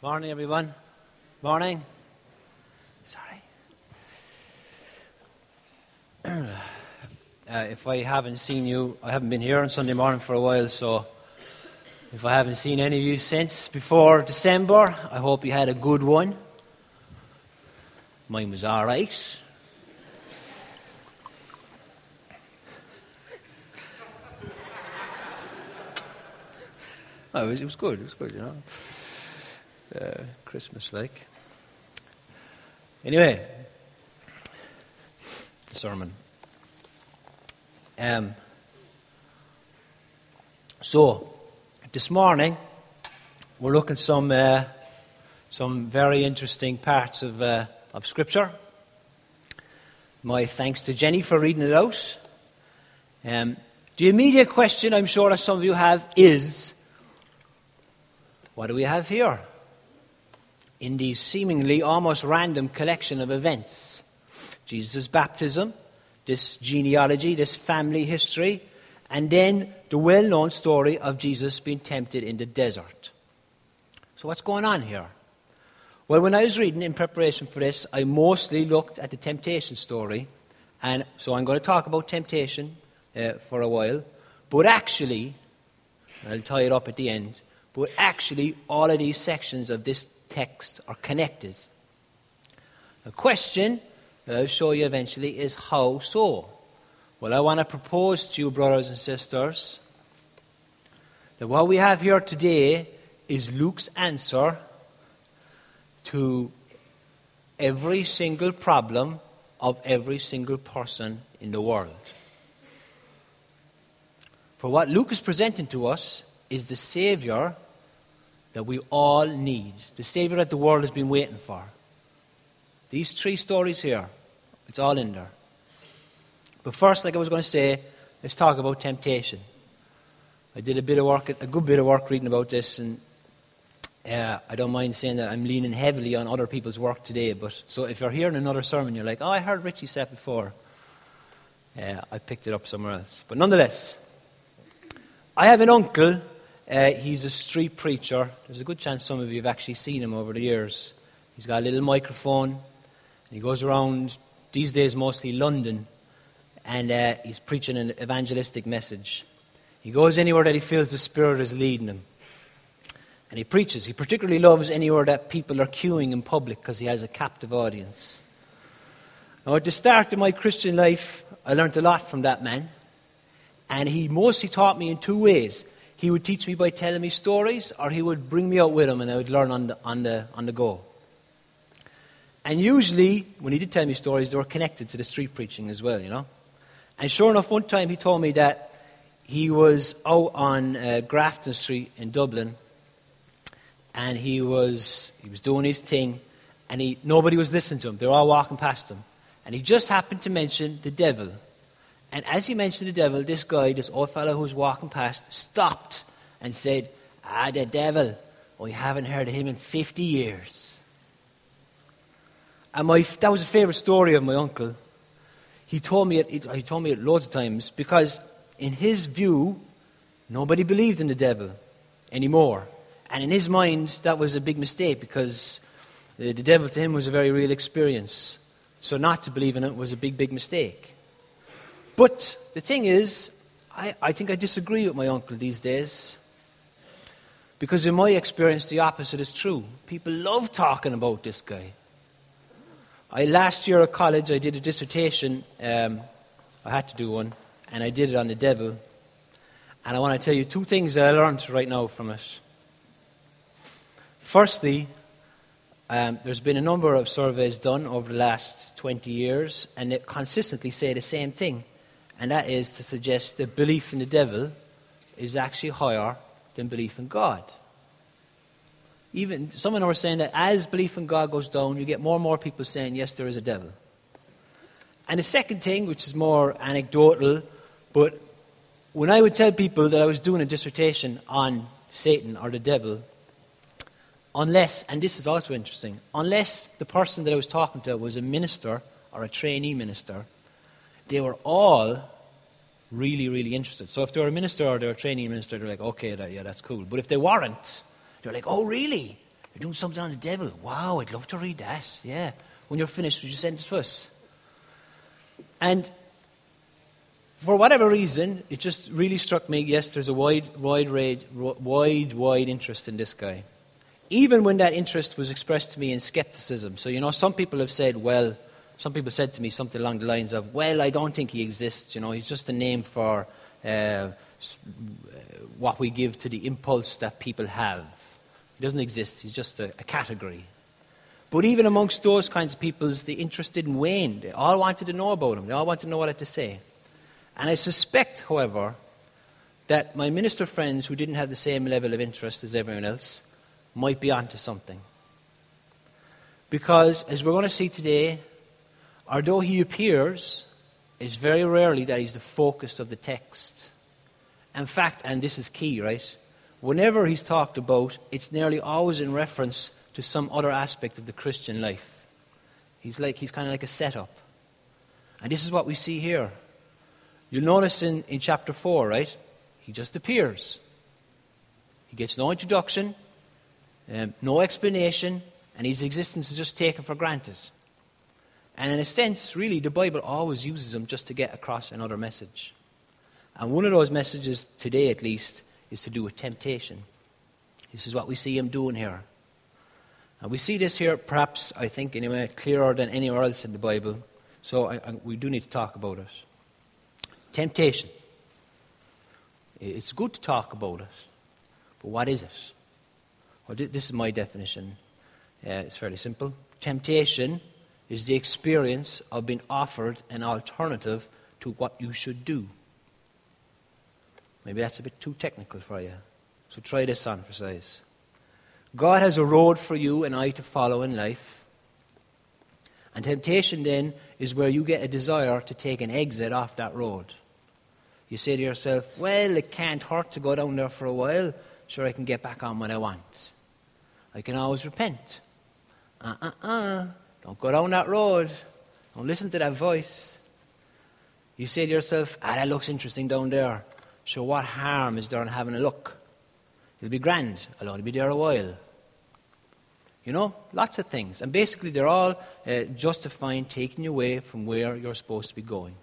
Morning, everyone. Morning. Sorry. uh, if I haven't seen you, I haven't been here on Sunday morning for a while, so if I haven't seen any of you since before December, I hope you had a good one. Mine was all right. Oh, it was, it was good. It was good, you know. Uh, Christmas like. Anyway, sermon. Um, so, this morning, we're looking at some, uh, some very interesting parts of, uh, of Scripture. My thanks to Jenny for reading it out. Um, the immediate question I'm sure that some of you have is what do we have here? In these seemingly almost random collection of events Jesus' baptism, this genealogy, this family history, and then the well known story of Jesus being tempted in the desert. So, what's going on here? Well, when I was reading in preparation for this, I mostly looked at the temptation story, and so I'm going to talk about temptation uh, for a while, but actually, I'll tie it up at the end but actually, all of these sections of this text are connected. The question that I'll show you eventually is how so? Well, I want to propose to you, brothers and sisters, that what we have here today is Luke's answer to every single problem of every single person in the world. For what Luke is presenting to us is the Savior that we all need, the Savior that the world has been waiting for. These three stories here, it's all in there. But first, like I was going to say, let's talk about temptation. I did a bit of work, a good bit of work reading about this, and uh, I don't mind saying that I'm leaning heavily on other people's work today. But so if you're hearing another sermon, you're like, "Oh, I heard Richie say it before." Uh, I picked it up somewhere else. But nonetheless, I have an uncle uh, he's a street preacher. There's a good chance some of you have actually seen him over the years. He's got a little microphone, and he goes around, these days mostly London, and uh, he's preaching an evangelistic message. He goes anywhere that he feels the Spirit is leading him. And he preaches. He particularly loves anywhere that people are queuing in public because he has a captive audience. Now, at the start of my Christian life, I learned a lot from that man. And he mostly taught me in two ways. He would teach me by telling me stories, or he would bring me out with him and I would learn on the, on the, on the go. And usually, when he did tell me stories, they were connected to the street preaching as well, you know. And sure enough, one time he told me that he was out on uh, Grafton Street in Dublin, and he was, he was doing his thing, and he, nobody was listening to him. They were all walking past him. And he just happened to mention the devil. And as he mentioned the devil, this guy, this old fellow who was walking past, stopped and said, Ah, the devil. We haven't heard of him in 50 years. And my, that was a favourite story of my uncle. He told, me it, he told me it loads of times because, in his view, nobody believed in the devil anymore. And in his mind, that was a big mistake because the devil to him was a very real experience. So, not to believe in it was a big, big mistake. But the thing is, I, I think I disagree with my uncle these days. Because in my experience, the opposite is true. People love talking about this guy. I, last year at college, I did a dissertation. Um, I had to do one, and I did it on the devil. And I want to tell you two things that I learned right now from it. Firstly, um, there's been a number of surveys done over the last 20 years, and they consistently say the same thing and that is to suggest that belief in the devil is actually higher than belief in God. Even someone was saying that as belief in God goes down, you get more and more people saying, yes, there is a devil. And the second thing, which is more anecdotal, but when I would tell people that I was doing a dissertation on Satan or the devil, unless, and this is also interesting, unless the person that I was talking to was a minister or a trainee minister, they were all really, really interested. So if they were a minister or they were a training minister, they're like, okay, that, yeah, that's cool. But if they weren't, they're like, oh, really? You're doing something on the devil. Wow, I'd love to read that. Yeah. When you're finished, would you send it to us? And for whatever reason, it just really struck me yes, there's a wide, wide, wide, wide interest in this guy. Even when that interest was expressed to me in skepticism. So, you know, some people have said, well, some people said to me something along the lines of, well, I don't think he exists. You know, he's just a name for uh, what we give to the impulse that people have. He doesn't exist, he's just a, a category. But even amongst those kinds of people, the interest didn't wane. They all wanted to know about him, they all wanted to know what I had to say. And I suspect, however, that my minister friends who didn't have the same level of interest as everyone else might be onto something. Because, as we're going to see today, although he appears, it's very rarely that he's the focus of the text. In fact, and this is key, right? Whenever he's talked about, it's nearly always in reference to some other aspect of the Christian life. He's like he's kind of like a setup. And this is what we see here. You'll notice in, in chapter 4, right? He just appears. He gets no introduction, um, no explanation, and his existence is just taken for granted. And in a sense, really, the Bible always uses them just to get across another message. And one of those messages, today at least, is to do with temptation. This is what we see him doing here. And we see this here, perhaps, I think, in anyway, clearer than anywhere else in the Bible. So I, I, we do need to talk about it. Temptation. It's good to talk about it, but what is it? Well, this is my definition. Uh, it's fairly simple. Temptation is the experience of being offered an alternative to what you should do. Maybe that's a bit too technical for you. So try this on for size. God has a road for you and I to follow in life. And temptation then is where you get a desire to take an exit off that road. You say to yourself, well, it can't hurt to go down there for a while. Sure, I can get back on what I want. I can always repent. Uh uh uh. Don't go down that road. Don't listen to that voice. You say to yourself, ah, that looks interesting down there. So, what harm is there in having a look? It'll be grand. I'll only be there a while. You know, lots of things. And basically, they're all uh, justifying taking you away from where you're supposed to be going.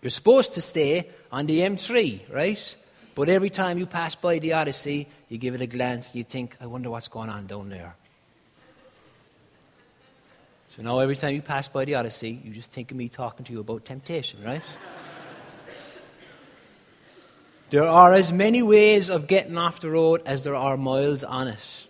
You're supposed to stay on the M3, right? But every time you pass by the Odyssey, you give it a glance and you think, I wonder what's going on down there. So now every time you pass by the Odyssey, you just think of me talking to you about temptation, right? there are as many ways of getting off the road as there are miles on it.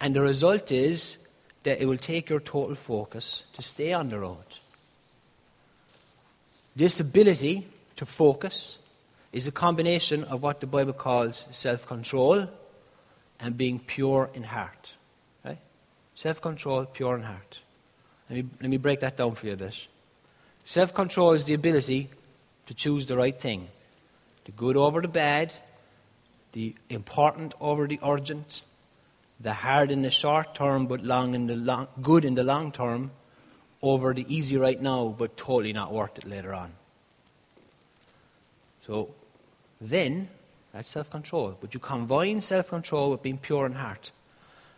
And the result is that it will take your total focus to stay on the road. This ability to focus is a combination of what the Bible calls self control and being pure in heart. Self control, pure in heart. Let me, let me break that down for you a bit. Self control is the ability to choose the right thing the good over the bad, the important over the urgent, the hard in the short term but long in the long, good in the long term, over the easy right now, but totally not worth it later on. So then, that's self control. But you combine self control with being pure in heart.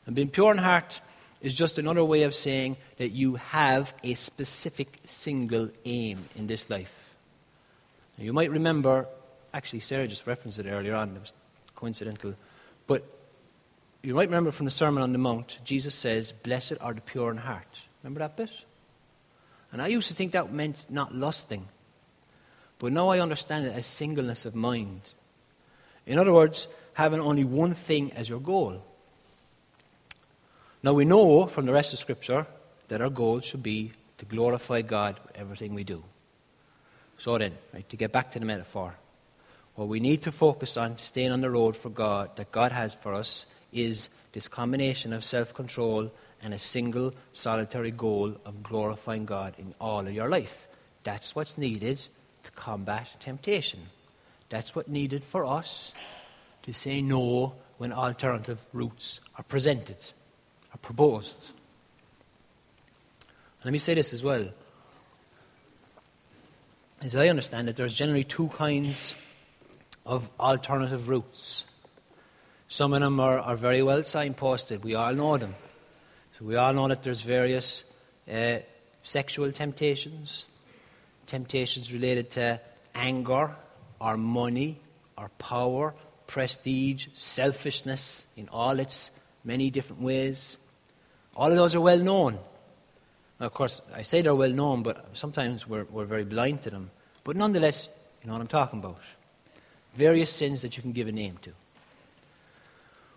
And being pure in heart is just another way of saying that you have a specific single aim in this life. Now, you might remember, actually, Sarah just referenced it earlier on, it was coincidental. But you might remember from the Sermon on the Mount, Jesus says, Blessed are the pure in heart. Remember that bit? And I used to think that meant not lusting. But now I understand it as singleness of mind. In other words, having only one thing as your goal. Now we know from the rest of Scripture that our goal should be to glorify God with everything we do. So then, right, to get back to the metaphor, what we need to focus on, staying on the road for God that God has for us, is this combination of self control and a single solitary goal of glorifying God in all of your life. That's what's needed to combat temptation. That's what's needed for us to say no when alternative routes are presented, are proposed. Let me say this as well. As I understand it, there's generally two kinds of alternative routes. Some of them are, are very well signposted. We all know them. So we all know that there's various uh, sexual temptations, temptations related to anger or money or power, prestige, selfishness in all its many different ways. All of those are well known. Now, of course, I say they're well known, but sometimes we're, we're very blind to them. But nonetheless, you know what I'm talking about. Various sins that you can give a name to.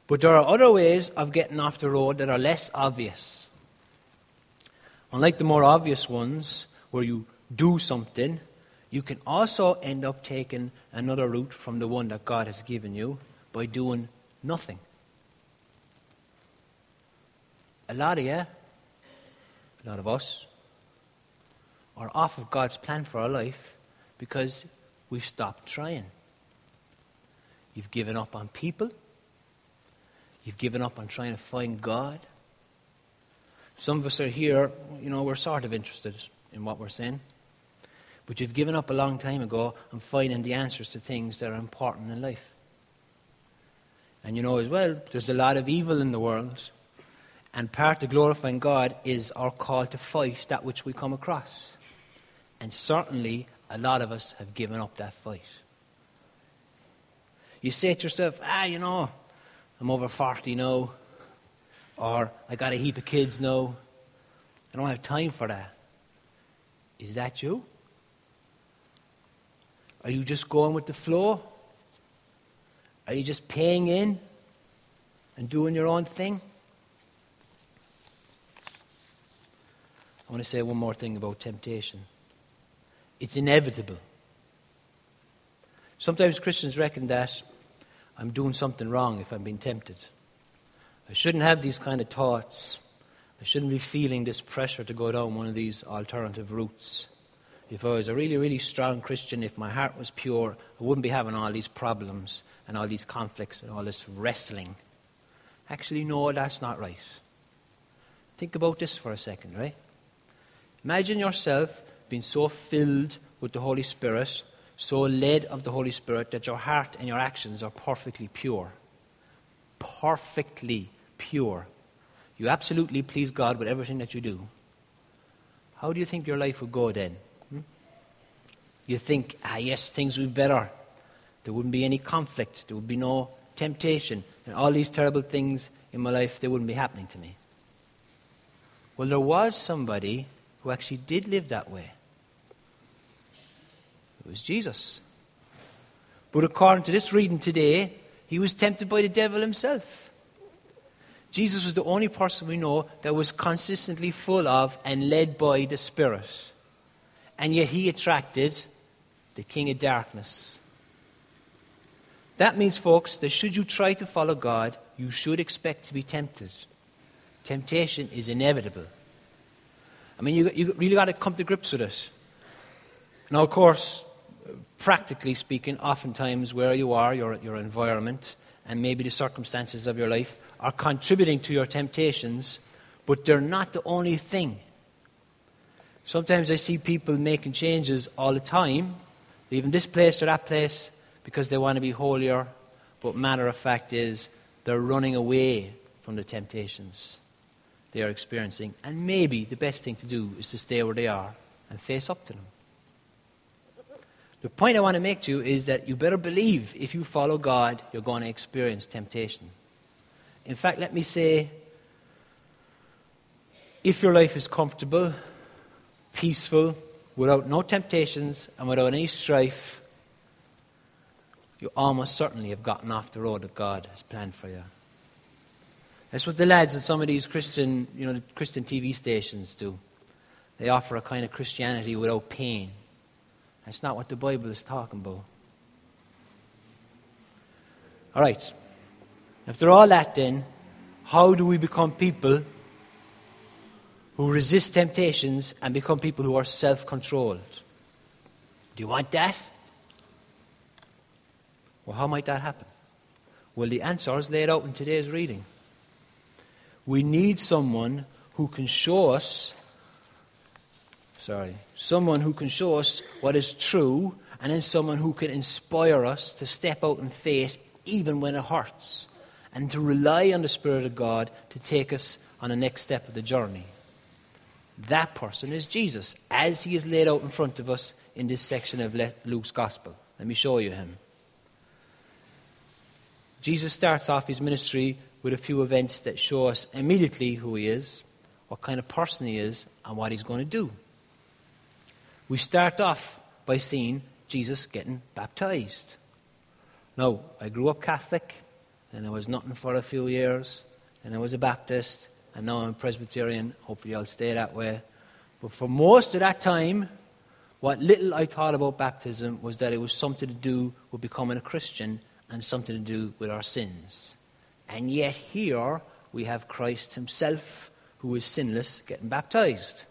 But there are other ways of getting off the road that are less obvious. Unlike the more obvious ones, where you do something, you can also end up taking another route from the one that God has given you by doing nothing. A lot of you, a lot of us, are off of God's plan for our life because we've stopped trying. You've given up on people. You've given up on trying to find God. Some of us are here, you know, we're sort of interested in what we're saying. But you've given up a long time ago on finding the answers to things that are important in life. And you know as well, there's a lot of evil in the world. And part of glorifying God is our call to fight that which we come across. And certainly, a lot of us have given up that fight. You say to yourself, ah, you know, I'm over 40 now, or I got a heap of kids now. I don't have time for that. Is that you? Are you just going with the flow? Are you just paying in and doing your own thing? I want to say one more thing about temptation. It's inevitable. Sometimes Christians reckon that I'm doing something wrong if I'm being tempted. I shouldn't have these kind of thoughts. I shouldn't be feeling this pressure to go down one of these alternative routes. If I was a really, really strong Christian, if my heart was pure, I wouldn't be having all these problems and all these conflicts and all this wrestling. Actually, no, that's not right. Think about this for a second, right? Imagine yourself being so filled with the Holy Spirit so led of the Holy Spirit that your heart and your actions are perfectly pure. Perfectly pure. You absolutely please God with everything that you do. How do you think your life would go then? Hmm? You think, ah, yes, things would be better. There wouldn't be any conflict. There would be no temptation. And all these terrible things in my life, they wouldn't be happening to me. Well, there was somebody who actually did live that way. It was Jesus. But according to this reading today, he was tempted by the devil himself. Jesus was the only person we know that was consistently full of and led by the Spirit. And yet he attracted the king of darkness. That means, folks, that should you try to follow God, you should expect to be tempted. Temptation is inevitable. I mean, you, you really got to come to grips with it. Now, of course, practically speaking, oftentimes where you are, your, your environment, and maybe the circumstances of your life are contributing to your temptations, but they're not the only thing. Sometimes I see people making changes all the time, leaving this place or that place because they want to be holier, but matter of fact is they're running away from the temptations they are experiencing. And maybe the best thing to do is to stay where they are and face up to them. The point I want to make to you is that you better believe if you follow God, you're going to experience temptation. In fact, let me say if your life is comfortable, peaceful, without no temptations, and without any strife, you almost certainly have gotten off the road that God has planned for you. That's what the lads at some of these Christian, you know, Christian TV stations do. They offer a kind of Christianity without pain. That's not what the Bible is talking about. All right. After all that, then, how do we become people who resist temptations and become people who are self controlled? Do you want that? Well, how might that happen? Well, the answer is laid out in today's reading. We need someone who can show us sorry, someone who can show us what is true, and then someone who can inspire us to step out in faith even when it hurts, and to rely on the Spirit of God to take us on the next step of the journey. That person is Jesus, as he is laid out in front of us in this section of Luke's Gospel. Let me show you him. Jesus starts off his ministry with a few events that show us immediately who he is, what kind of person he is, and what he's going to do. We start off by seeing Jesus getting baptized. Now, I grew up Catholic, and I was nothing for a few years, and I was a Baptist, and now I'm a Presbyterian. Hopefully, I'll stay that way. But for most of that time, what little I thought about baptism was that it was something to do with becoming a Christian and something to do with our sins. And yet, here we have Christ Himself, who is sinless, getting baptized.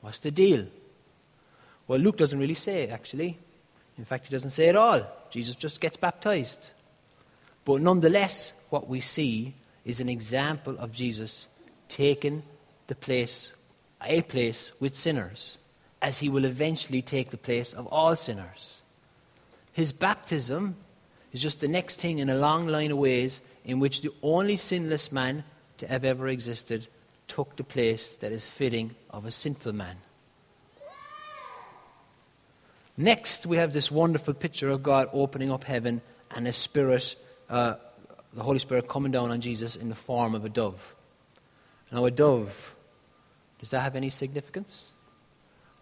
What's the deal? Well, Luke doesn't really say, actually. In fact, he doesn't say at all. Jesus just gets baptized. But nonetheless, what we see is an example of Jesus taking the place, a place with sinners, as he will eventually take the place of all sinners. His baptism is just the next thing in a long line of ways in which the only sinless man to have ever existed took the place that is fitting of a sinful man. Next, we have this wonderful picture of God opening up heaven and a Spirit, uh, the Holy Spirit coming down on Jesus in the form of a dove. Now, a dove, does that have any significance?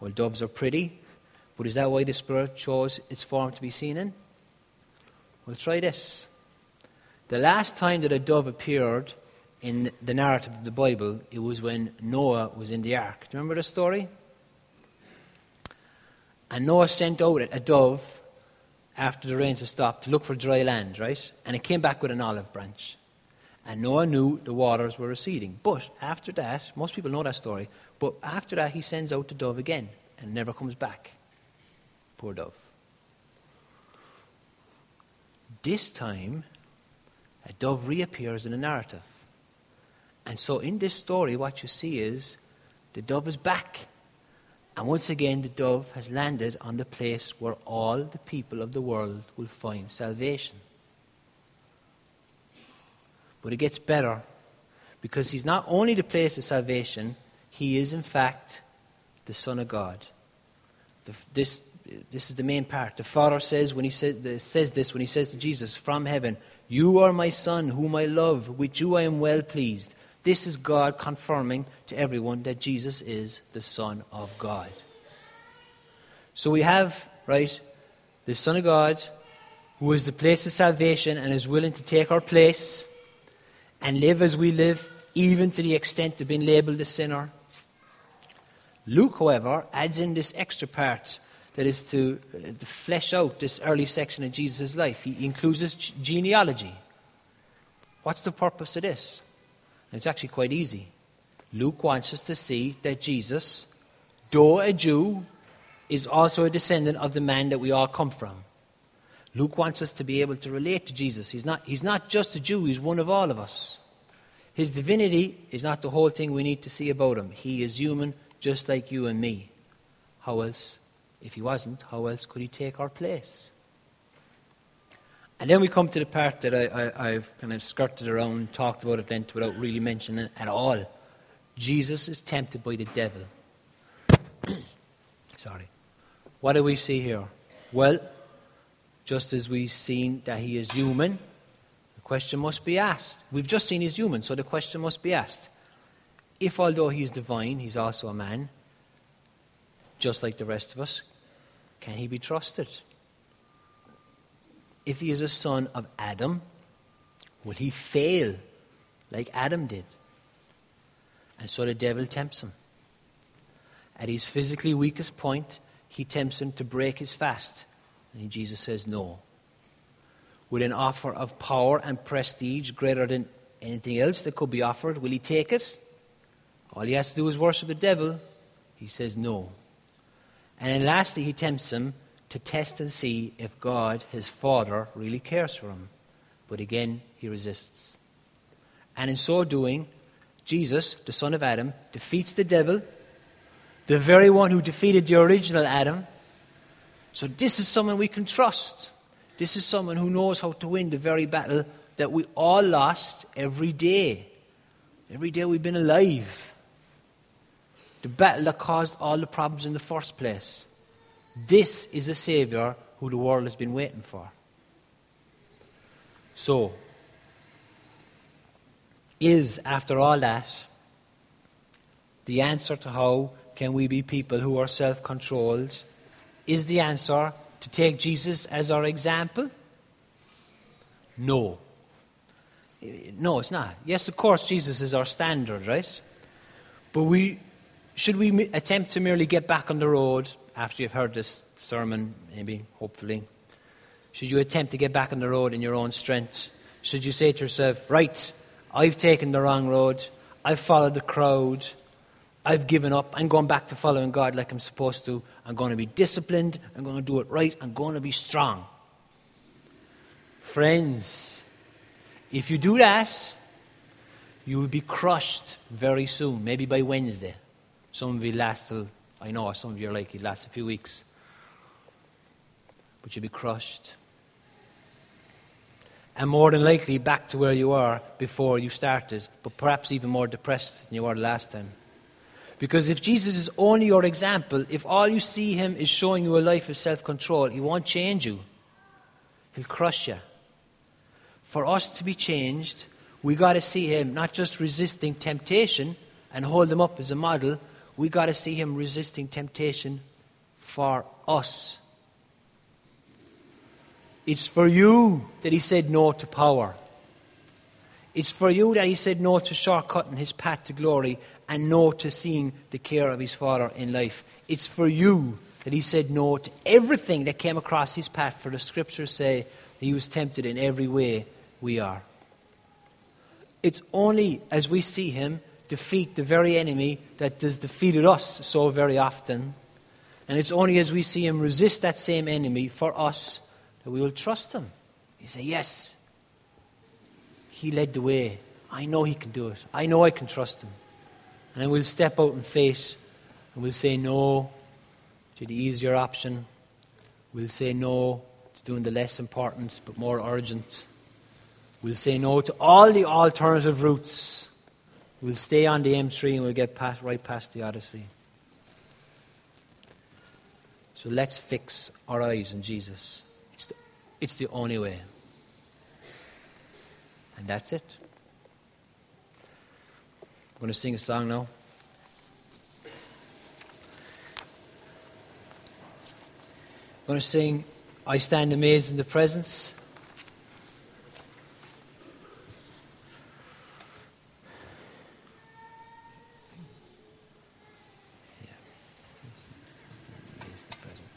Well, doves are pretty, but is that why the Spirit chose its form to be seen in? Well, try this. The last time that a dove appeared in the narrative of the Bible, it was when Noah was in the ark. Do you remember the story? And Noah sent out a dove after the rains had stopped to look for dry land, right? And it came back with an olive branch. And Noah knew the waters were receding. But after that, most people know that story, but after that, he sends out the dove again and never comes back. Poor dove. This time, a dove reappears in the narrative. And so in this story, what you see is the dove is back. And once again, the dove has landed on the place where all the people of the world will find salvation. But it gets better because he's not only the place of salvation, he is, in fact, the Son of God. The, this, this is the main part. The Father says, when he says, says this when he says to Jesus from heaven, You are my Son, whom I love, with you I am well pleased. This is God confirming to everyone that Jesus is the Son of God. So we have, right, the Son of God who is the place of salvation and is willing to take our place and live as we live, even to the extent of being labeled a sinner. Luke, however, adds in this extra part that is to, uh, to flesh out this early section of Jesus' life. He includes his genealogy. What's the purpose of this? And it's actually quite easy. Luke wants us to see that Jesus, though a Jew, is also a descendant of the man that we all come from. Luke wants us to be able to relate to Jesus. He's not, he's not just a Jew, he's one of all of us. His divinity is not the whole thing we need to see about him. He is human just like you and me. How else, if he wasn't, how else could he take our place? And then we come to the part that I, have kind of skirted around, talked about it then without really mentioning it at all. Jesus is tempted by the devil. Sorry. What do we see here? Well, just as we've seen that he is human, the question must be asked. We've just seen he's human, so the question must be asked. If, although he is divine, he's also a man, just like the rest of us, can he be trusted? if he is a son of Adam, will he fail like Adam did? And so the devil tempts him. At his physically weakest point, he tempts him to break his fast. And Jesus says no. With an offer of power and prestige greater than anything else that could be offered, will he take it? All he has to do is worship the devil. He says no. And then lastly, he tempts him to test and see if God, his Father, really cares for him. But again, he resists. And in so doing, Jesus, the son of Adam, defeats the devil, the very one who defeated the original Adam. So, this is someone we can trust. This is someone who knows how to win the very battle that we all lost every day. Every day we've been alive. The battle that caused all the problems in the first place. This is a Savior who the world has been waiting for. So, is, after all that, the answer to how can we be people who are self controlled? Is the answer to take Jesus as our example? No. No, it's not. Yes, of course, Jesus is our standard, right? But we, should we attempt to merely get back on the road after you've heard this sermon, maybe, hopefully? Should you attempt to get back on the road in your own strength? Should you say to yourself, right, I've taken the wrong road, I've followed the crowd, I've given up, I'm going back to following God like I'm supposed to, I'm going to be disciplined, I'm going to do it right, I'm going to be strong. Friends, if you do that, you will be crushed very soon, maybe by Wednesday. Some of you last till, I know, some of you are like, it lasts a few weeks. But you'll be crushed. And more than likely back to where you are before you started, but perhaps even more depressed than you were last time. Because if Jesus is only your example, if all you see him is showing you a life of self control, he won't change you. He'll crush you. For us to be changed, we got to see him not just resisting temptation and hold him up as a model, we got to see him resisting temptation for us. It's for you that he said no to power. It's for you that he said no to shortcutting his path to glory and no to seeing the care of his Father in life. It's for you that he said no to everything that came across his path, for the scriptures say that he was tempted in every way we are. It's only as we see him defeat the very enemy that has defeated us so very often, and it's only as we see him resist that same enemy for us that we will trust him. You say, Yes, he led the way. I know he can do it. I know I can trust him. And we'll step out in faith and we'll say no to the easier option. We'll say no to doing the less important but more urgent. We'll say no to all the alternative routes. We'll stay on the M3 and we'll get past, right past the Odyssey. So let's fix our eyes on Jesus. It's the, it's the only way. And that's it. I'm going to sing a song now. I'm going to sing I Stand Amazed in the Presence.